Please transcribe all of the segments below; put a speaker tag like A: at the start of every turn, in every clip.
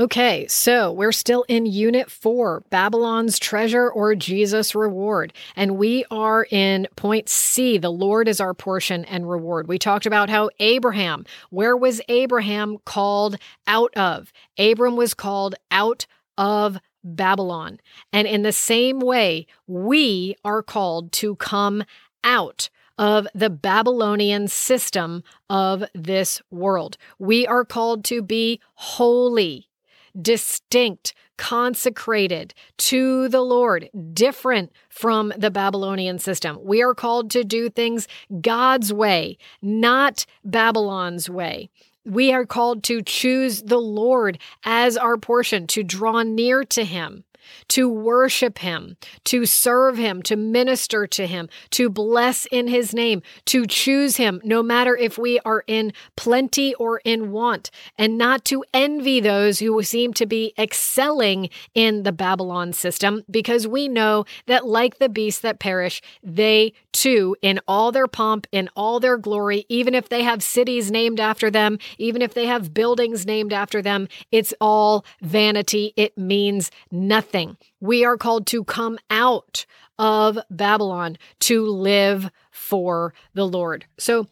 A: Okay, so we're still in Unit 4 Babylon's Treasure or Jesus' Reward. And we are in point C the Lord is our portion and reward. We talked about how Abraham, where was Abraham called out of? Abram was called out of Babylon. And in the same way, we are called to come out of the Babylonian system of this world. We are called to be holy distinct, consecrated to the Lord, different from the Babylonian system. We are called to do things God's way, not Babylon's way. We are called to choose the Lord as our portion, to draw near to Him to worship him, to serve him, to minister to him, to bless in his name, to choose him, no matter if we are in plenty or in want, and not to envy those who seem to be excelling in the Babylon system, because we know that, like the beasts that perish, they too, in all their pomp, in all their glory, even if they have cities named after them, even if they have buildings named after them, it's all vanity. It means nothing. We are called to come out of Babylon to live for the Lord. So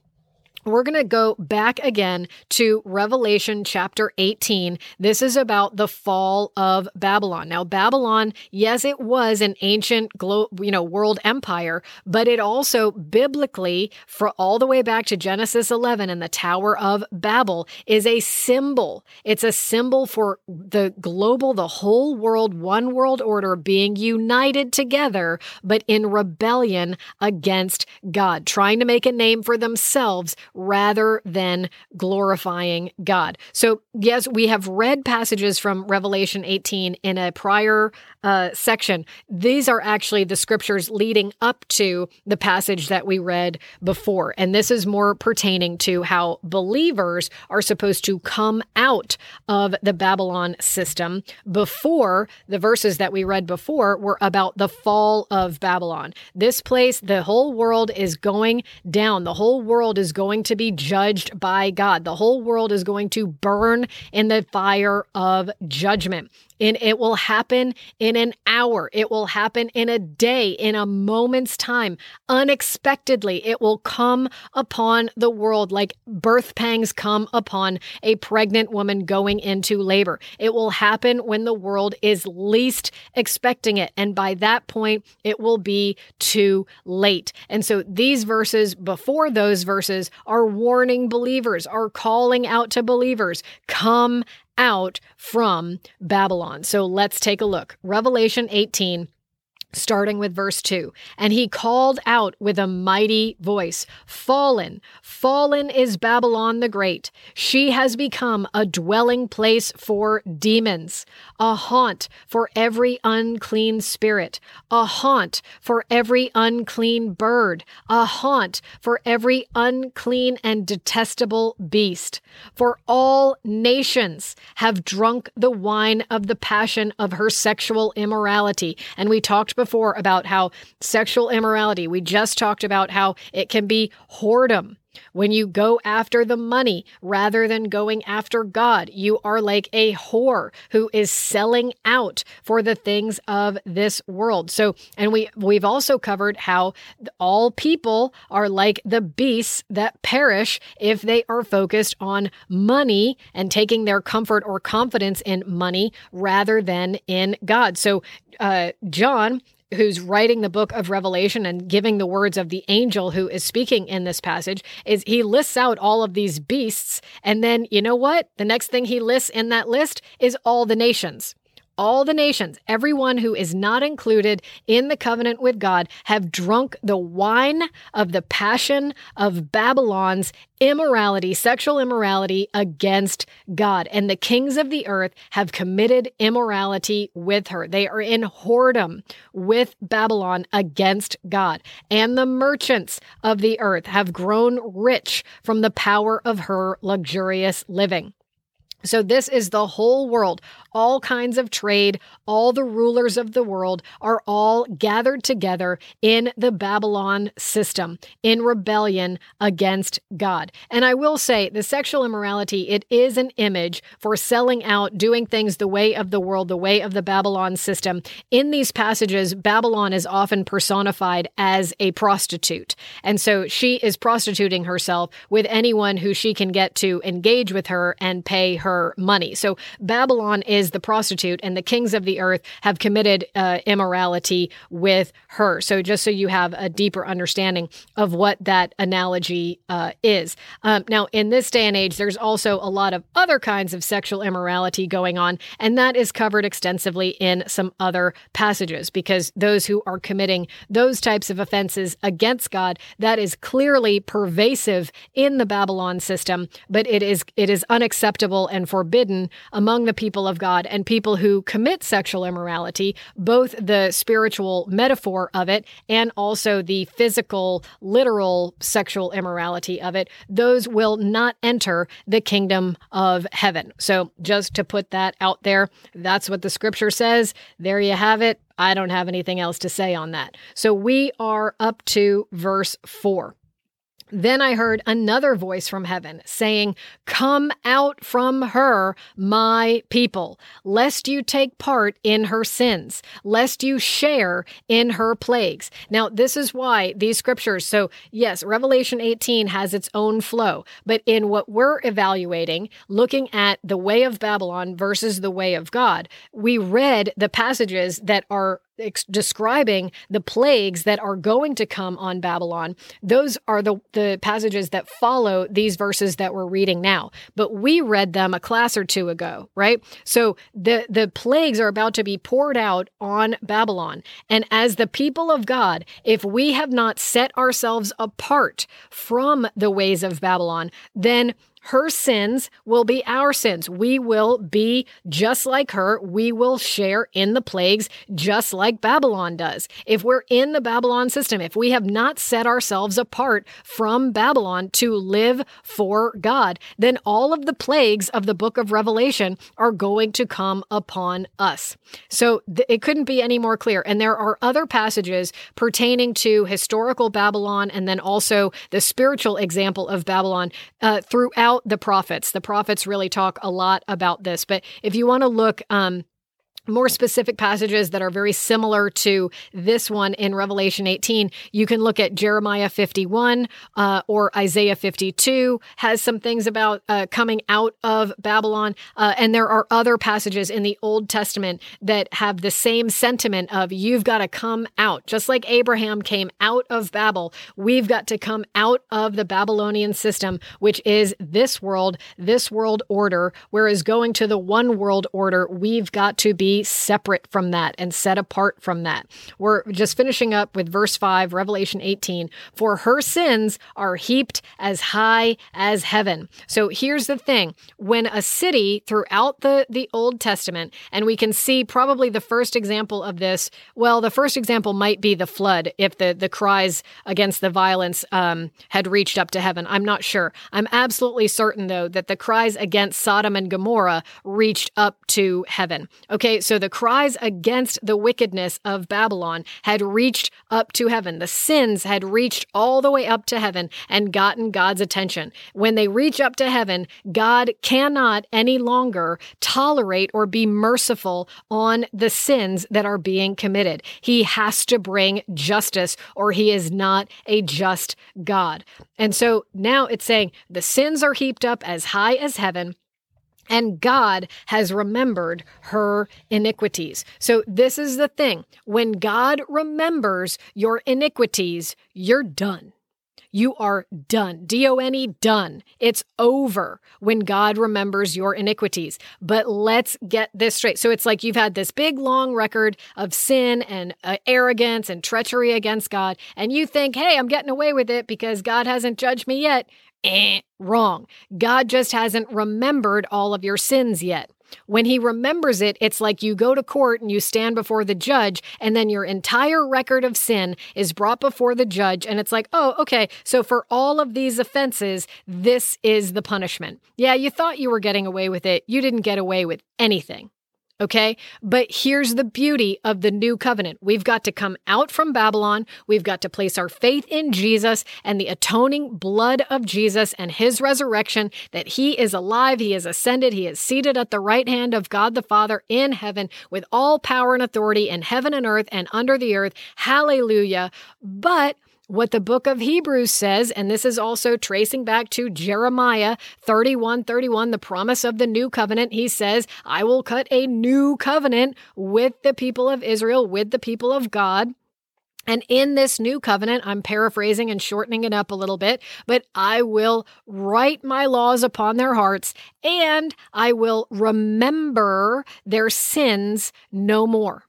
A: we're going to go back again to Revelation chapter 18. This is about the fall of Babylon. Now, Babylon, yes, it was an ancient, glo- you know, world empire, but it also biblically, for all the way back to Genesis 11 and the Tower of Babel, is a symbol. It's a symbol for the global, the whole world, one world order being united together, but in rebellion against God, trying to make a name for themselves rather than glorifying God. So, yes, we have read passages from Revelation 18 in a prior uh, section. These are actually the scriptures leading up to the passage that we read before. And this is more pertaining to how believers are supposed to come out of the Babylon system before the verses that we read before were about the fall of Babylon. This place, the whole world is going down. The whole world is going to be judged by God. The whole world is going to burn in the fire of judgment and it will happen in an hour. It will happen in a day, in a moment's time. Unexpectedly, it will come upon the world like birth pangs come upon a pregnant woman going into labor. It will happen when the world is least expecting it. And by that point, it will be too late. And so these verses before those verses are warning believers, are calling out to believers, come out from Babylon. So let's take a look. Revelation 18 starting with verse 2. And he called out with a mighty voice Fallen, fallen is Babylon the Great. She has become a dwelling place for demons, a haunt for every unclean spirit, a haunt for every unclean bird, a haunt for every unclean and detestable beast. For all nations have drunk the wine of the passion of her sexual immorality. And we talked before about how sexual immorality, we just talked about how it can be whoredom. When you go after the money rather than going after God, you are like a whore who is selling out for the things of this world. So, and we we've also covered how all people are like the beasts that perish if they are focused on money and taking their comfort or confidence in money rather than in God. So, uh, John who's writing the book of Revelation and giving the words of the angel who is speaking in this passage is he lists out all of these beasts and then you know what? The next thing he lists in that list is all the nations all the nations, everyone who is not included in the covenant with God, have drunk the wine of the passion of Babylon's immorality, sexual immorality against God. And the kings of the earth have committed immorality with her. They are in whoredom with Babylon against God. And the merchants of the earth have grown rich from the power of her luxurious living. So, this is the whole world, all kinds of trade, all the rulers of the world are all gathered together in the Babylon system in rebellion against God. And I will say the sexual immorality, it is an image for selling out, doing things the way of the world, the way of the Babylon system. In these passages, Babylon is often personified as a prostitute. And so she is prostituting herself with anyone who she can get to engage with her and pay her money. So Babylon is the prostitute, and the kings of the earth have committed uh, immorality with her. So just so you have a deeper understanding of what that analogy uh, is. Um, now, in this day and age, there's also a lot of other kinds of sexual immorality going on, and that is covered extensively in some other passages because those who are committing those types of offenses against God, that is clearly pervasive in the Babylon system, but it is it is unacceptable and forbidden among the people of God and people who commit sexual immorality, both the spiritual metaphor of it and also the physical, literal sexual immorality of it. Those will not enter the kingdom of heaven. So just to put that out there, that's what the scripture says. There you have it. I don't have anything else to say on that. So we are up to verse 4. Then I heard another voice from heaven saying, Come out from her, my people, lest you take part in her sins, lest you share in her plagues. Now, this is why these scriptures, so yes, Revelation 18 has its own flow, but in what we're evaluating, looking at the way of Babylon versus the way of God, we read the passages that are ex- describing the plagues that are going to come on Babylon. Those are the, the passages that follow these verses that we're reading now. But we read them a class or two ago, right? So the, the plagues are about to be poured out on Babylon. And as the people of God, if we have not set ourselves apart from the ways of Babylon, then her sins will be our sins. We will be just like her. We will share in the plagues just like Babylon does. If we're in the Babylon system, if we have not set ourselves apart from Babylon to live for God, then all of the plagues of the book of Revelation are going to come upon us. So th- it couldn't be any more clear. And there are other passages pertaining to historical Babylon and then also the spiritual example of Babylon uh, throughout the prophets. The prophets really talk a lot about this. But if you want to look, um, more specific passages that are very similar to this one in Revelation 18. You can look at Jeremiah 51 uh, or Isaiah 52 has some things about uh, coming out of Babylon. Uh, and there are other passages in the Old Testament that have the same sentiment of you've got to come out. Just like Abraham came out of Babel, we've got to come out of the Babylonian system, which is this world, this world order. Whereas going to the one world order, we've got to separate from that and set apart from that. We're just finishing up with verse 5, Revelation 18. For her sins are heaped as high as heaven. So here's the thing when a city throughout the, the Old Testament, and we can see probably the first example of this, well, the first example might be the flood if the, the cries against the violence um, had reached up to heaven. I'm not sure. I'm absolutely certain, though, that the cries against Sodom and Gomorrah reached up to heaven. Okay, so the cries against the wickedness of Babylon had reached up to heaven. The sins had reached all the way up to heaven and gotten God's attention. When they reach up to heaven, God cannot any longer tolerate or be merciful on the sins that are being committed. He has to bring justice or he is not a just God. And so now it's saying the sins are heaped up as high as heaven and God has remembered her iniquities. So, this is the thing when God remembers your iniquities, you're done. You are done. D O N E, done. It's over when God remembers your iniquities. But let's get this straight. So it's like you've had this big, long record of sin and uh, arrogance and treachery against God, and you think, hey, I'm getting away with it because God hasn't judged me yet. Eh, wrong. God just hasn't remembered all of your sins yet. When he remembers it, it's like you go to court and you stand before the judge, and then your entire record of sin is brought before the judge. And it's like, oh, okay, so for all of these offenses, this is the punishment. Yeah, you thought you were getting away with it. You didn't get away with anything. Okay. But here's the beauty of the new covenant. We've got to come out from Babylon. We've got to place our faith in Jesus and the atoning blood of Jesus and his resurrection, that he is alive. He is ascended. He is seated at the right hand of God the Father in heaven with all power and authority in heaven and earth and under the earth. Hallelujah. But what the book of Hebrews says, and this is also tracing back to Jeremiah 31 31, the promise of the new covenant. He says, I will cut a new covenant with the people of Israel, with the people of God. And in this new covenant, I'm paraphrasing and shortening it up a little bit, but I will write my laws upon their hearts and I will remember their sins no more.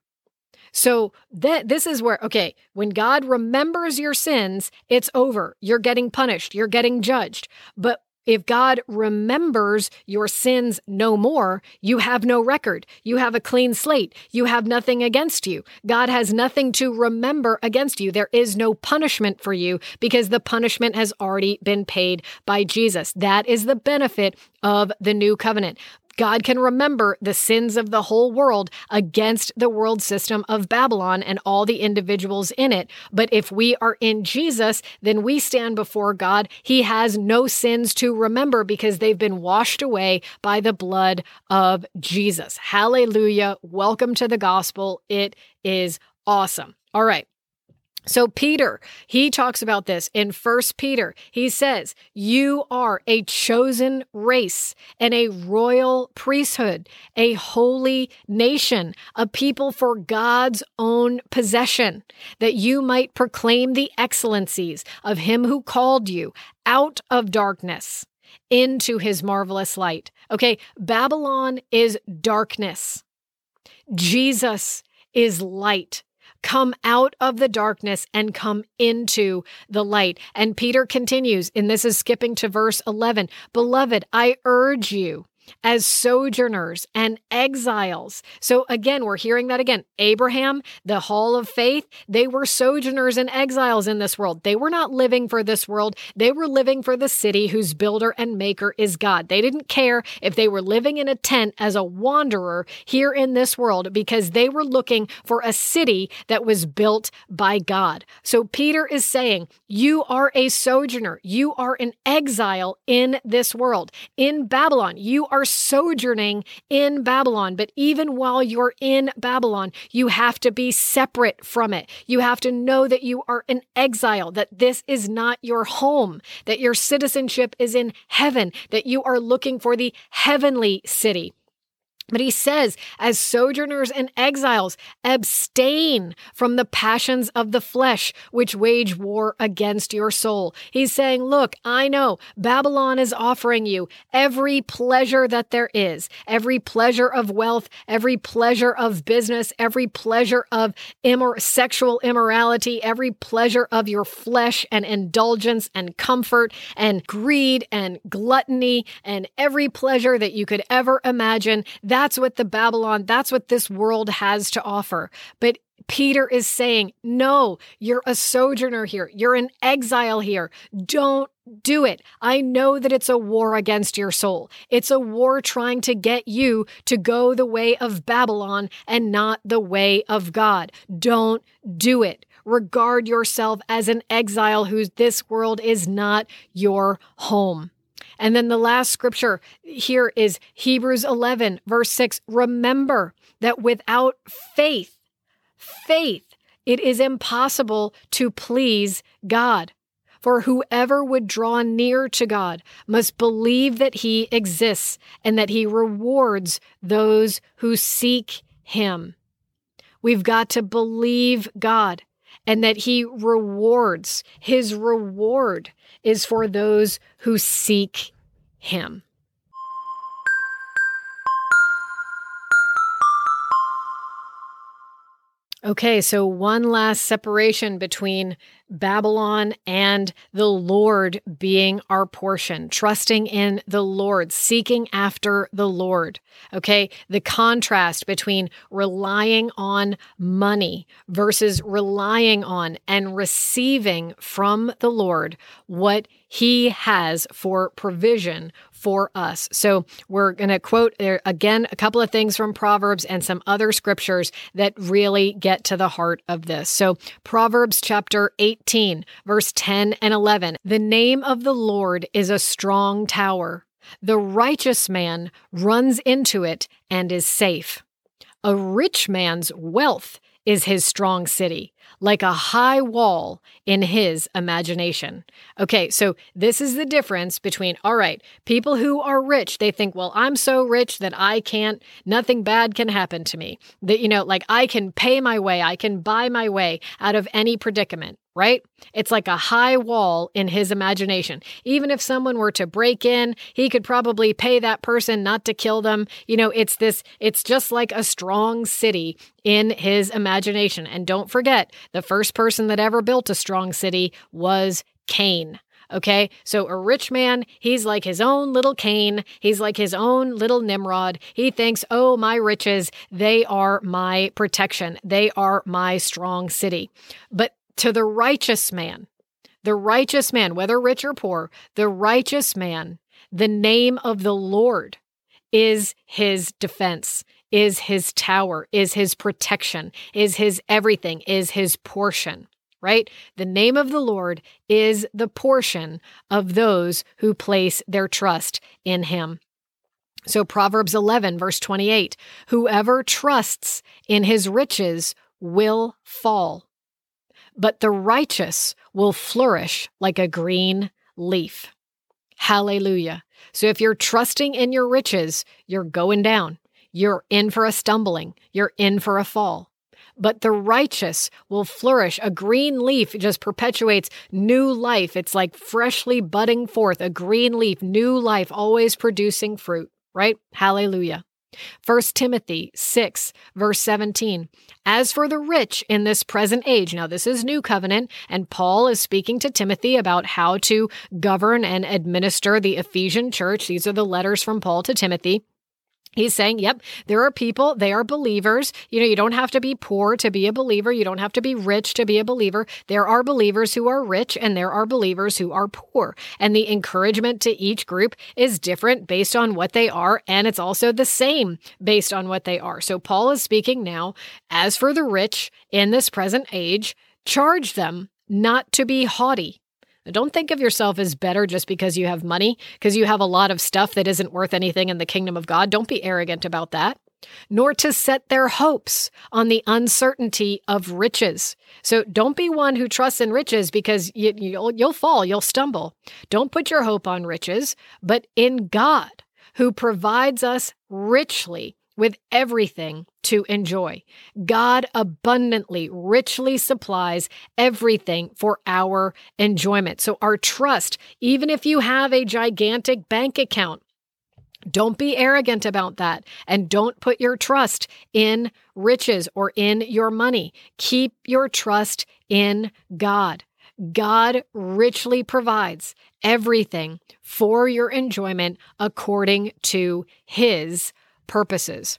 A: So that this is where okay, when God remembers your sins, it's over. You're getting punished, you're getting judged. But if God remembers your sins no more, you have no record. You have a clean slate. You have nothing against you. God has nothing to remember against you. There is no punishment for you because the punishment has already been paid by Jesus. That is the benefit of the new covenant. God can remember the sins of the whole world against the world system of Babylon and all the individuals in it. But if we are in Jesus, then we stand before God. He has no sins to remember because they've been washed away by the blood of Jesus. Hallelujah. Welcome to the gospel. It is awesome. All right. So Peter, he talks about this in First Peter. He says, "You are a chosen race and a royal priesthood, a holy nation, a people for God's own possession, that you might proclaim the excellencies of him who called you out of darkness into his marvelous light." Okay, Babylon is darkness. Jesus is light come out of the darkness and come into the light. And Peter continues, and this is skipping to verse 11 Beloved, I urge you as sojourners and exiles. So again, we're hearing that again. Abraham, the hall of faith, they were sojourners and exiles in this world. They were not living for this world. They were living for the city whose builder and maker is God. They didn't care if they were living in a tent as a wanderer here in this world because they were looking for a city that was built by God. So Peter is saying, you are a sojourner. You are an exile in this world. In Babylon, you are are sojourning in Babylon. But even while you're in Babylon, you have to be separate from it. You have to know that you are an exile, that this is not your home, that your citizenship is in heaven, that you are looking for the heavenly city. But he says, as sojourners and exiles, abstain from the passions of the flesh, which wage war against your soul. He's saying, Look, I know Babylon is offering you every pleasure that there is, every pleasure of wealth, every pleasure of business, every pleasure of immor- sexual immorality, every pleasure of your flesh and indulgence and comfort and greed and gluttony and every pleasure that you could ever imagine. That that's what the Babylon, that's what this world has to offer. But Peter is saying, no, you're a sojourner here. You're an exile here. Don't do it. I know that it's a war against your soul. It's a war trying to get you to go the way of Babylon and not the way of God. Don't do it. Regard yourself as an exile whose this world is not your home. And then the last scripture here is Hebrews 11, verse 6. Remember that without faith, faith, it is impossible to please God. For whoever would draw near to God must believe that he exists and that he rewards those who seek him. We've got to believe God and that he rewards. His reward is for those who seek him. Okay, so one last separation between Babylon and the Lord being our portion, trusting in the Lord, seeking after the Lord. Okay, the contrast between relying on money versus relying on and receiving from the Lord what he has for provision for us. So we're going to quote there again a couple of things from Proverbs and some other scriptures that really get to the heart of this. So Proverbs chapter 18, verse 10 and 11. The name of the Lord is a strong tower. The righteous man runs into it and is safe. A rich man's wealth is his strong city, like a high wall in his imagination. Okay, so this is the difference between, all right, people who are rich, they think, well, I'm so rich that I can't, nothing bad can happen to me. That, you know, like I can pay my way, I can buy my way out of any predicament right? It's like a high wall in his imagination. Even if someone were to break in, he could probably pay that person not to kill them. You know, it's this, it's just like a strong city in his imagination. And don't forget, the first person that ever built a strong city was Cain. Okay. So a rich man, he's like his own little Cain. He's like his own little Nimrod. He thinks, oh, my riches, they are my protection. They are my strong city. But to the righteous man, the righteous man, whether rich or poor, the righteous man, the name of the Lord is his defense, is his tower, is his protection, is his everything, is his portion, right? The name of the Lord is the portion of those who place their trust in him. So, Proverbs 11, verse 28 Whoever trusts in his riches will fall, but the righteous will flourish like a green leaf. Hallelujah. So if you're trusting in your riches, you're going down. You're in for a stumbling. You're in for a fall. But the righteous will flourish. A green leaf just perpetuates new life. It's like freshly budding forth, a green leaf, new life, always producing fruit, right? Hallelujah. 1 Timothy 6, verse 17. As for the rich in this present age, now this is New Covenant, and Paul is speaking to Timothy about how to govern and administer the Ephesian church. These are the letters from Paul to Timothy. He's saying, yep, there are people, they are believers. You know, you don't have to be poor to be a believer. You don't have to be rich to be a believer. There are believers who are rich and there are believers who are poor. And the encouragement to each group is different based on what they are. And it's also the same based on what they are. So Paul is speaking now, as for the rich in this present age, charge them not to be haughty don't think of yourself as better just because you have money, because you have a lot of stuff that isn't worth anything in the kingdom of God. Don't be arrogant about that. Nor to set their hopes on the uncertainty of riches. So don't be one who trusts in riches because you, you'll, you'll fall, you'll stumble. Don't put your hope on riches, but in God, who provides us richly with everything to enjoy. God abundantly, richly supplies everything for our enjoyment. So, our trust, even if you have a gigantic bank account, don't be arrogant about that and don't put your trust in riches or in your money. Keep your trust in God. God richly provides everything for your enjoyment according to his purposes.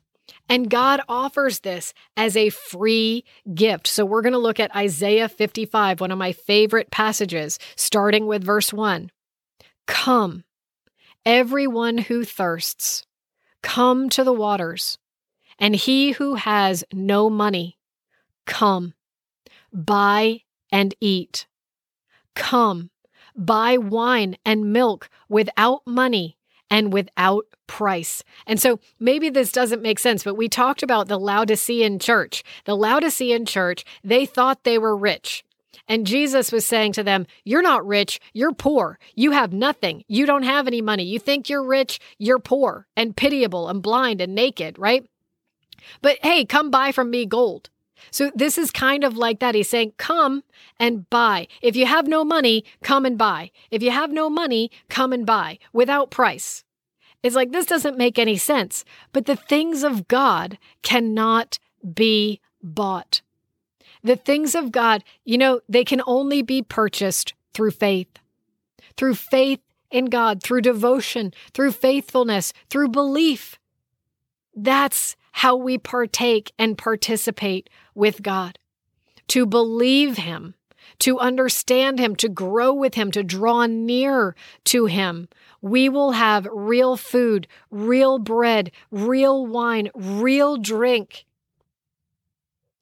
A: And God offers this as a free gift. So we're going to look at Isaiah 55, one of my favorite passages, starting with verse 1. Come, everyone who thirsts, come to the waters, and he who has no money, come, buy and eat. Come, buy wine and milk without money and without price. And so maybe this doesn't make sense, but we talked about the Laodicean church. The Laodicean church, they thought they were rich. And Jesus was saying to them, You're not rich, you're poor. You have nothing. You don't have any money. You think you're rich, you're poor and pitiable and blind and naked, right? But hey, come buy from me gold. So this is kind of like that. He's saying, Come and buy. If you have no money, come and buy. If you have no money, come and buy without price. It's like this doesn't make any sense. But the things of God cannot be bought. The things of God, you know, they can only be purchased through faith. Through faith in God, through devotion, through faithfulness, through belief. That's how we partake and participate with God. To believe Him, to understand Him, to grow with Him, to draw near to Him, we will have real food, real bread, real wine, real drink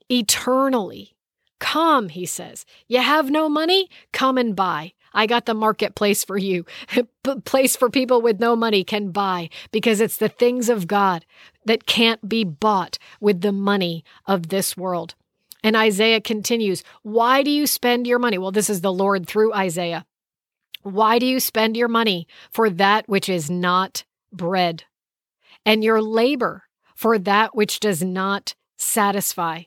A: eternally. Come, he says. You have no money? Come and buy. I got the marketplace for you. place for people with no money can buy because it's the things of God that can't be bought with the money of this world. And Isaiah continues, Why do you spend your money? Well, this is the Lord through Isaiah. Why do you spend your money for that which is not bread, and your labor for that which does not satisfy?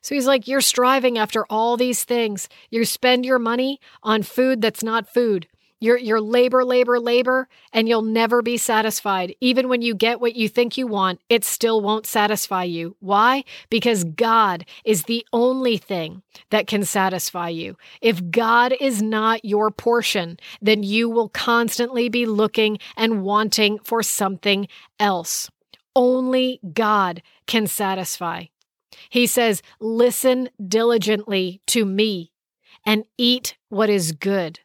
A: So he's like, You're striving after all these things. You spend your money on food that's not food. You're, you're labor, labor, labor, and you'll never be satisfied. Even when you get what you think you want, it still won't satisfy you. Why? Because God is the only thing that can satisfy you. If God is not your portion, then you will constantly be looking and wanting for something else. Only God can satisfy. He says, Listen diligently to me and eat what is good.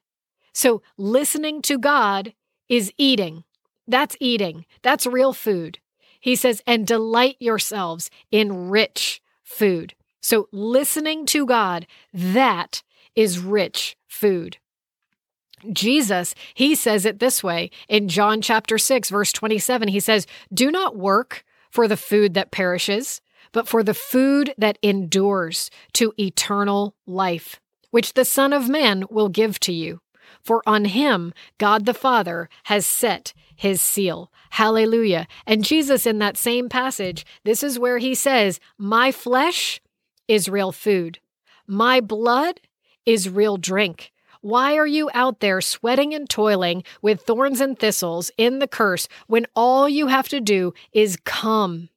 A: So, listening to God is eating. That's eating. That's real food. He says, and delight yourselves in rich food. So, listening to God, that is rich food. Jesus, he says it this way in John chapter 6, verse 27. He says, Do not work for the food that perishes, but for the food that endures to eternal life, which the Son of Man will give to you. For on him God the Father has set his seal. Hallelujah. And Jesus, in that same passage, this is where he says, My flesh is real food, my blood is real drink. Why are you out there sweating and toiling with thorns and thistles in the curse when all you have to do is come?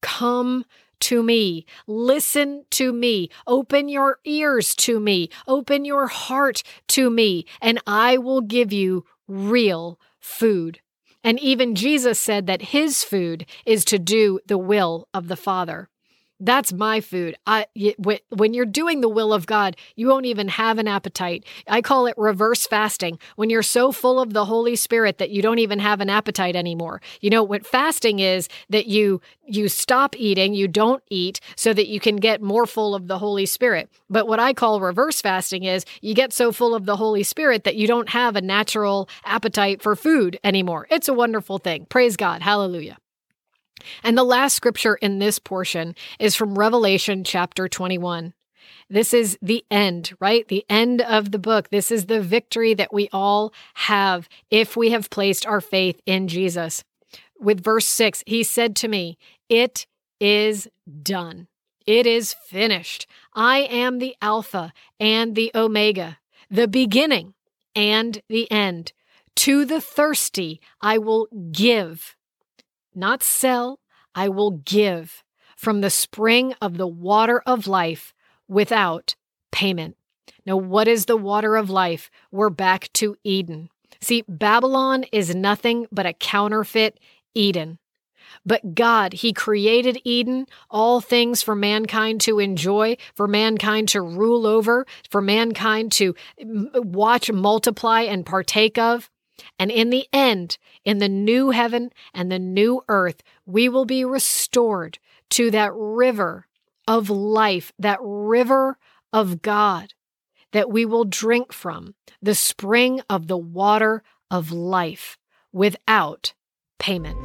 A: Come to me. Listen to me. Open your ears to me. Open your heart to me, and I will give you real food. And even Jesus said that his food is to do the will of the Father. That's my food. I when you're doing the will of God, you won't even have an appetite. I call it reverse fasting. When you're so full of the Holy Spirit that you don't even have an appetite anymore. You know what fasting is that you you stop eating, you don't eat so that you can get more full of the Holy Spirit. But what I call reverse fasting is you get so full of the Holy Spirit that you don't have a natural appetite for food anymore. It's a wonderful thing. Praise God. Hallelujah. And the last scripture in this portion is from Revelation chapter 21. This is the end, right? The end of the book. This is the victory that we all have if we have placed our faith in Jesus. With verse 6, he said to me, It is done. It is finished. I am the Alpha and the Omega, the beginning and the end. To the thirsty, I will give not sell, I will give from the spring of the water of life without payment. Now, what is the water of life? We're back to Eden. See, Babylon is nothing but a counterfeit Eden. But God, He created Eden, all things for mankind to enjoy, for mankind to rule over, for mankind to watch, multiply, and partake of. And in the end, in the new heaven and the new earth, we will be restored to that river of life, that river of God that we will drink from, the spring of the water of life without payment.